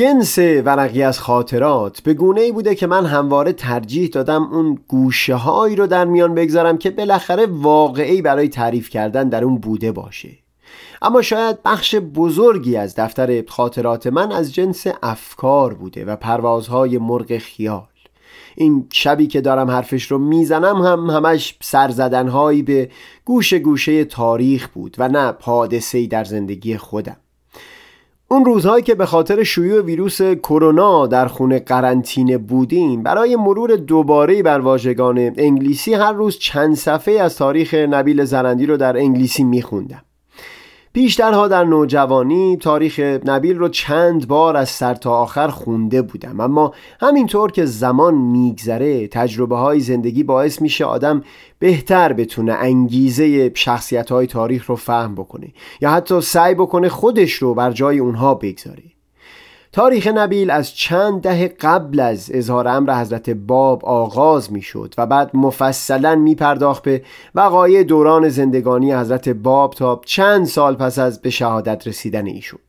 جنس ورقی از خاطرات. به گونه ای بوده که من همواره ترجیح دادم اون گوشه هایی رو در میان بگذارم که بالاخره واقعی برای تعریف کردن در اون بوده باشه. اما شاید بخش بزرگی از دفتر خاطرات من از جنس افکار بوده و پروازهای مرغ خیال. این شبی که دارم حرفش رو می‌زنم هم همش سرزدنهایی به گوشه گوشه تاریخ بود و نه حادثه در زندگی خودم. اون روزهایی که به خاطر شیوع ویروس کرونا در خونه قرنطینه بودیم برای مرور دوباره بر واژگان انگلیسی هر روز چند صفحه از تاریخ نبیل زرندی رو در انگلیسی میخوندم. پیشترها در نوجوانی تاریخ نبیل رو چند بار از سر تا آخر خونده بودم. اما همینطور که زمان میگذره تجربه های زندگی باعث میشه آدم بهتر بتونه انگیزه شخصیت های تاریخ رو فهم بکنه یا حتی سعی بکنه خودش رو بر جای اونها بگذاره. تاریخ نبیل از چند دهه قبل از اظهار امر حضرت باب آغاز می شد و بعد مفصلا می پرداخت به وقایع دوران زندگانی حضرت باب تا چند سال پس از به شهادت رسیدن ایشون.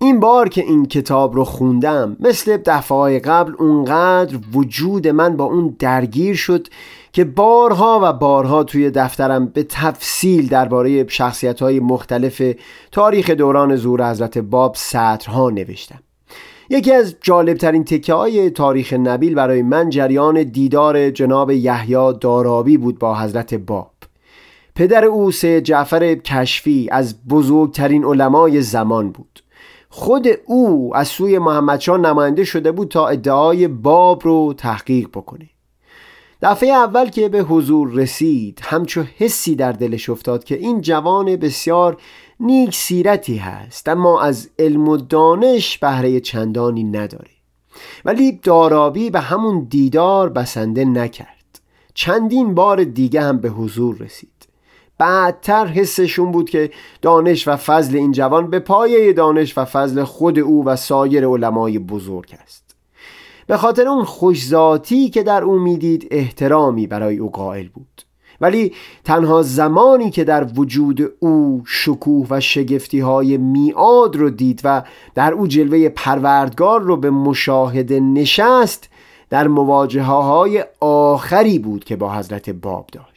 این بار که این کتاب رو خوندم مثل دفعه قبل اونقدر وجود من با اون درگیر شد که بارها و بارها توی دفترم به تفصیل درباره شخصیت های مختلف تاریخ دوران زور حضرت باب سطرها نوشتم. یکی از جالبترین تکه های تاریخ نبیل برای من جریان دیدار جناب یحیی دارابی بود با حضرت باب. پدر او سه جعفر کشفی از بزرگترین علمای زمان بود. خود او از سوی محمدشاه نماینده شده بود تا ادعای باب رو تحقیق بکنه. دفعه اول که به حضور رسید همچو حسی در دلش افتاد که این جوان بسیار نیک سیرتی هست اما از علم و دانش بهره چندانی نداره. ولی دارابی به همون دیدار بسنده نکرد. چندین بار دیگه هم به حضور رسید. بعدتر حسشون بود که دانش و فضل این جوان به پایه دانش و فضل خود او و سایر علمای بزرگ است. به خاطر اون خوشذاتی که در او می‌دید احترامی برای او قائل بود. ولی تنها زمانی که در وجود او شکوه و شگفتی های میاد رو دید و در او جلوه پروردگار رو به مشاهده نشست در مواجهه های آخری بود که با حضرت باب داشت.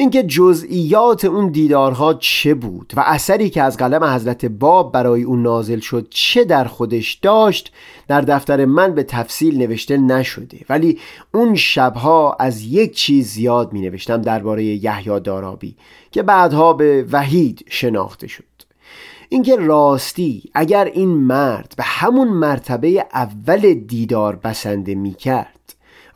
اینکه جزئیات اون دیدارها چه بود و اثری که از قلم حضرت باب برای اون نازل شد چه در خودش داشت در دفتر من به تفصیل نوشته نشده. ولی اون شبها از یک چیز زیاد می نوشتم درباره یحیی دارابی که بعدها به وحید شناخته شد. اینکه راستی اگر این مرد به همون مرتبه اول دیدار بسنده می کرد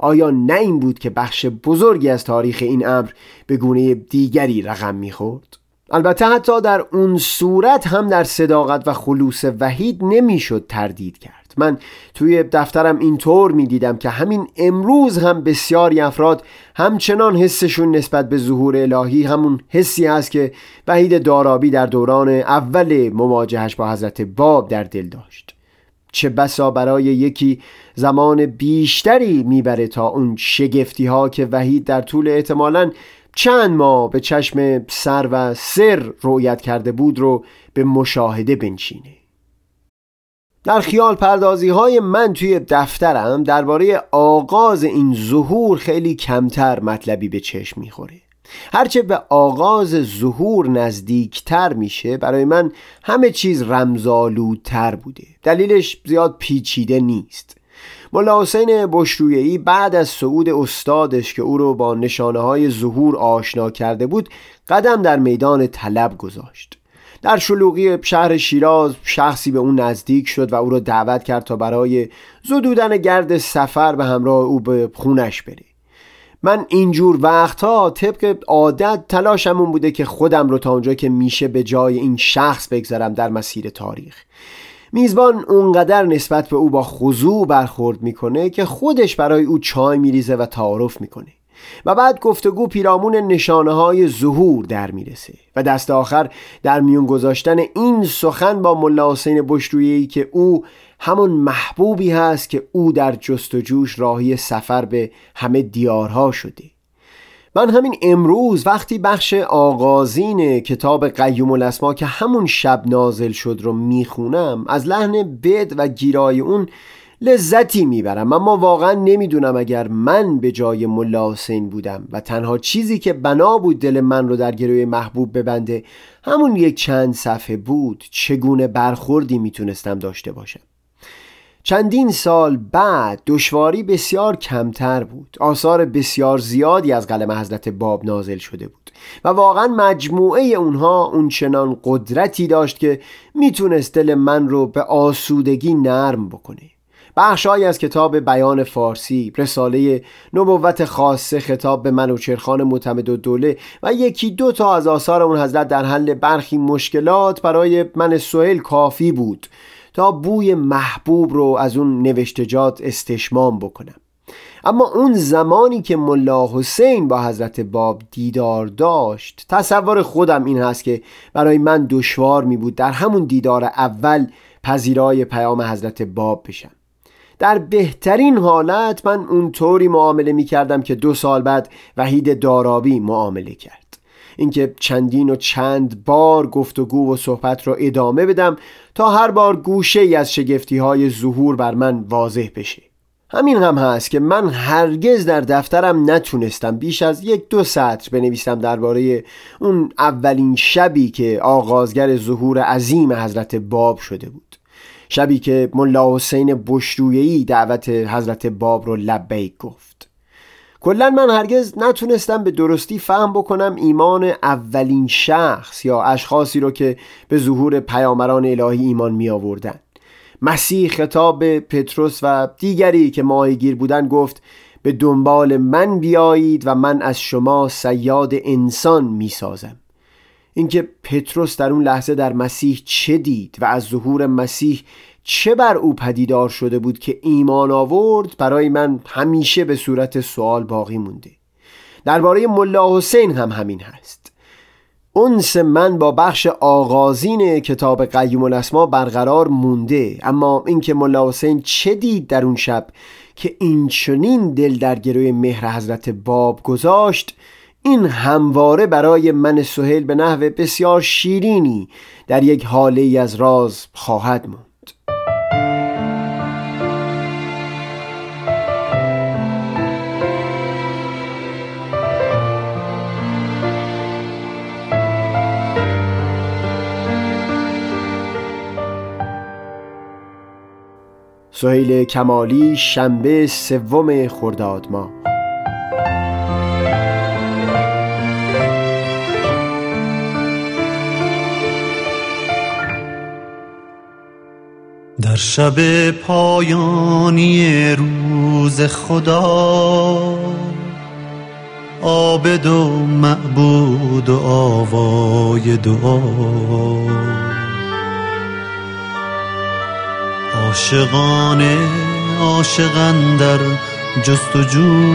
آیا نه این بود که بخش بزرگی از تاریخ این امر به گونه دیگری رقم می‌خورد؟ البته حتی در اون صورت هم در صداقت و خلوص وحید نمی‌شد تردید کرد من توی دفترم اینطور می‌دیدم که همین امروز هم بسیاری افراد همچنان حسشون نسبت به ظهور الهی همون حسی هست که وحید دارابی در دوران اول مواجهش با حضرت باب در دل داشت چه بسا برای یکی زمان بیشتری می‌بره تا اون شگفتی ها که وحید در طول احتمالا چند ماه به چشم سر و سر رویت کرده بود رو به مشاهده بنشینه. در خیال پردازی های من توی دفترم درباره آغاز این ظهور خیلی کمتر مطلبی به چشم می‌خوره. هرچه به آغاز ظهور نزدیکتر میشه برای من همه چیز رمزالودتر بوده. دلیلش زیاد پیچیده نیست. ملا حسین بشرویهی بعد از صعود استادش که او رو با نشانه های ظهور آشنا کرده بود قدم در میدان طلب گذاشت. در شلوغی شهر شیراز شخصی به اون نزدیک شد و او را دعوت کرد تا برای زدودن گرد سفر به همراه او به خونش بره. من اینجور وقتها طبق عادت تلاشمون بوده که خودم رو تا اونجا که میشه به جای این شخص بگذارم در مسیر تاریخ. میزبان اونقدر نسبت به او با خضوع برخورد می‌کنه که خودش برای او چای میریزه و تعارف می‌کنه. و بعد گفتگو پیرامون نشانه های ظهور در می‌رسه و دست آخر در میون گذاشتن این سخن با ملا حسین بشرویی که او همون محبوبی هست که او در جستجوش راهی سفر به همه دیارها شده. من همین امروز وقتی بخش آغازین کتاب قیوم الاسما که همون شب نازل شد رو می‌خونم از لحن بد و گیرای اون لذتی می‌برم. اما واقعا نمی‌دونم اگر من به جای ملا حسین بودم و تنها چیزی که بنا بود دل من رو در گروه محبوب ببنده همون یک چند صفحه بود چگونه برخوردی می‌تونستم داشته باشم. چندین سال بعد دشواری بسیار کمتر بود. آثار بسیار زیادی از قلم حضرت باب نازل شده بود. و واقعا مجموعه اونها اون چنان قدرتی داشت که می‌تونست دل من رو به آسودگی نرم بکنه. بخشهایی از کتاب بیان فارسی رساله نبوت خاصه خطاب به منوچرخان معتمد و دوله و یکی دو تا از آثار اون حضرت در حل برخی مشکلات برای من سوهل کافی بود. تا بوی محبوب رو از اون نوشتجات استشمام بکنم. اما اون زمانی که ملا حسین با حضرت باب دیدار داشت تصور خودم این هست که برای من دشوار می بود در همون دیدار اول پذیرای پیام حضرت باب بشم. در بهترین حالت من اونطوری معامله می کردم که دو سال بعد وحید دارابی معامله کرد. اینکه چندین و چند بار گفتگو و صحبت را ادامه بدم تا هر بار گوشه ای از شگفتی های ظهور بر من واضح بشه. همین هم هست که من هرگز در دفترم نتونستم بیش از یک دو سطر بنویسم درباره اون اولین شبی که آغازگر ظهور عظیم حضرت باب شده بود. شبی که ملا حسین بشرویهی دعوت حضرت باب رو لبیک گفت. کلا من هرگز نتونستم به درستی فهم بکنم ایمان اولین شخص یا اشخاصی رو که به ظهور پیامبران الهی ایمان می آوردن مسیح خطاب به پتروس و دیگری که ماهیگیر بودن گفت به دنبال من بیایید و من از شما سیاد انسان می سازم اینکه پتروس در اون لحظه در مسیح چه دید و از ظهور مسیح چه بر او پدیدار شده بود که ایمان آورد برای من همیشه به صورت سوال باقی مونده. درباره ملا حسین هم همین هست. اونس من با بخش آغازین کتاب قیوم الاسما برقرار مونده اما اینکه ملا حسین چه دید در اون شب که این چنین دل در گروه مهر حضرت باب گذاشت این همواره برای من سهیل به نحو بسیار شیرینی در یک حاله از راز خواهد ماند سهیل کمالی شنبه سوم خرداد ما در شب پایانی روز خدا عابد و معبود و آوای دعا. عاشقانه عاشقان در جستجو.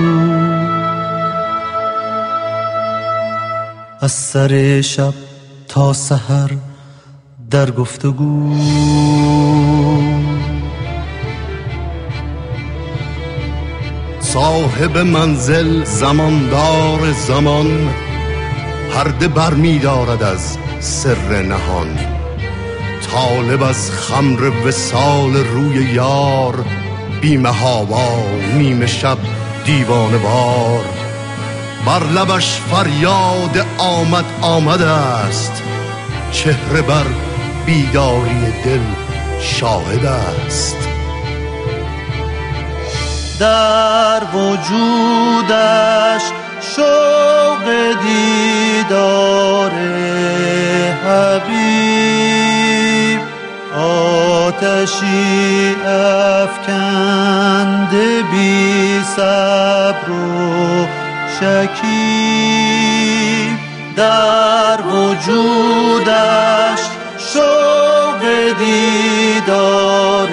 از سر شب تا سحر در گفتگو. صاحب منزل زماندار زمان پرده بر می از سر نهان. طالب از خمر وسال روی یار بیمه هوا نیمه شب دیوانه بار بر لبش فریاد آمد آمده است چهره بر بیداری دل شاهد است. در وجودش شوق دیدار حبیب آتشی افکند بی صبر و شکیب. در وجودش شوق دیدار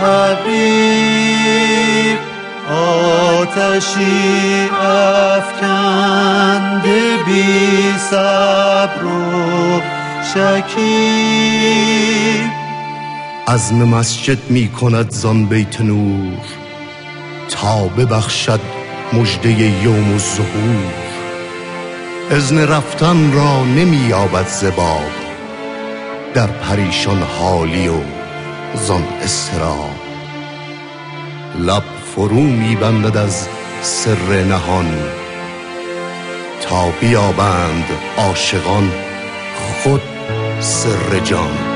حبیب. آتشی افکنده بی صبر و شکیب. عزم مسجد می کند زان بیت نور تا ببخشد مجده یوم الظهور. ازن رفتن را نمی یابد زباب در پریشان حالی و زان استراب لب فرو می بندد از سر نهان تا بیابند عاشقان خود سر جان.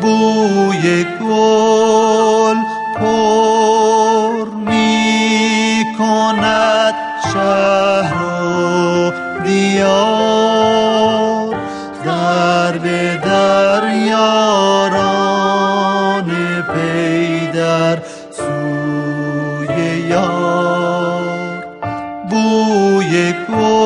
بوی گل پر می کند شهر و دیار. در به در یاران پی سوی یار. بوی گل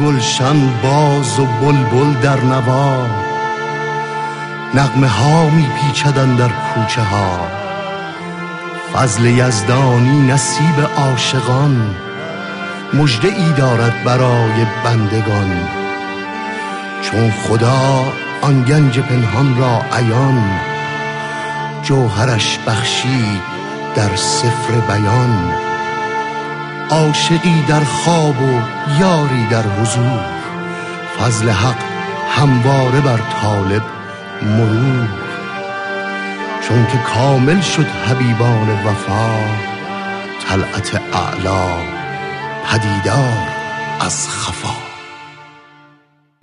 گلشن باز و بلبل در نوا. نغمه ها می پیچدن در کوچه ها. فضل یزدانی نصیب عاشقان. مژده ای دارد برای بندگان. چون خدا آن گنج پنهان را عیان جوهرش بخشید در سفر بیان. عاشقی در خواب و یاری در حضور. فضل حق همواره بر طالب مرور. چون که کامل شد حبیبان وفا طلعت اعلا پدیدار از خفا.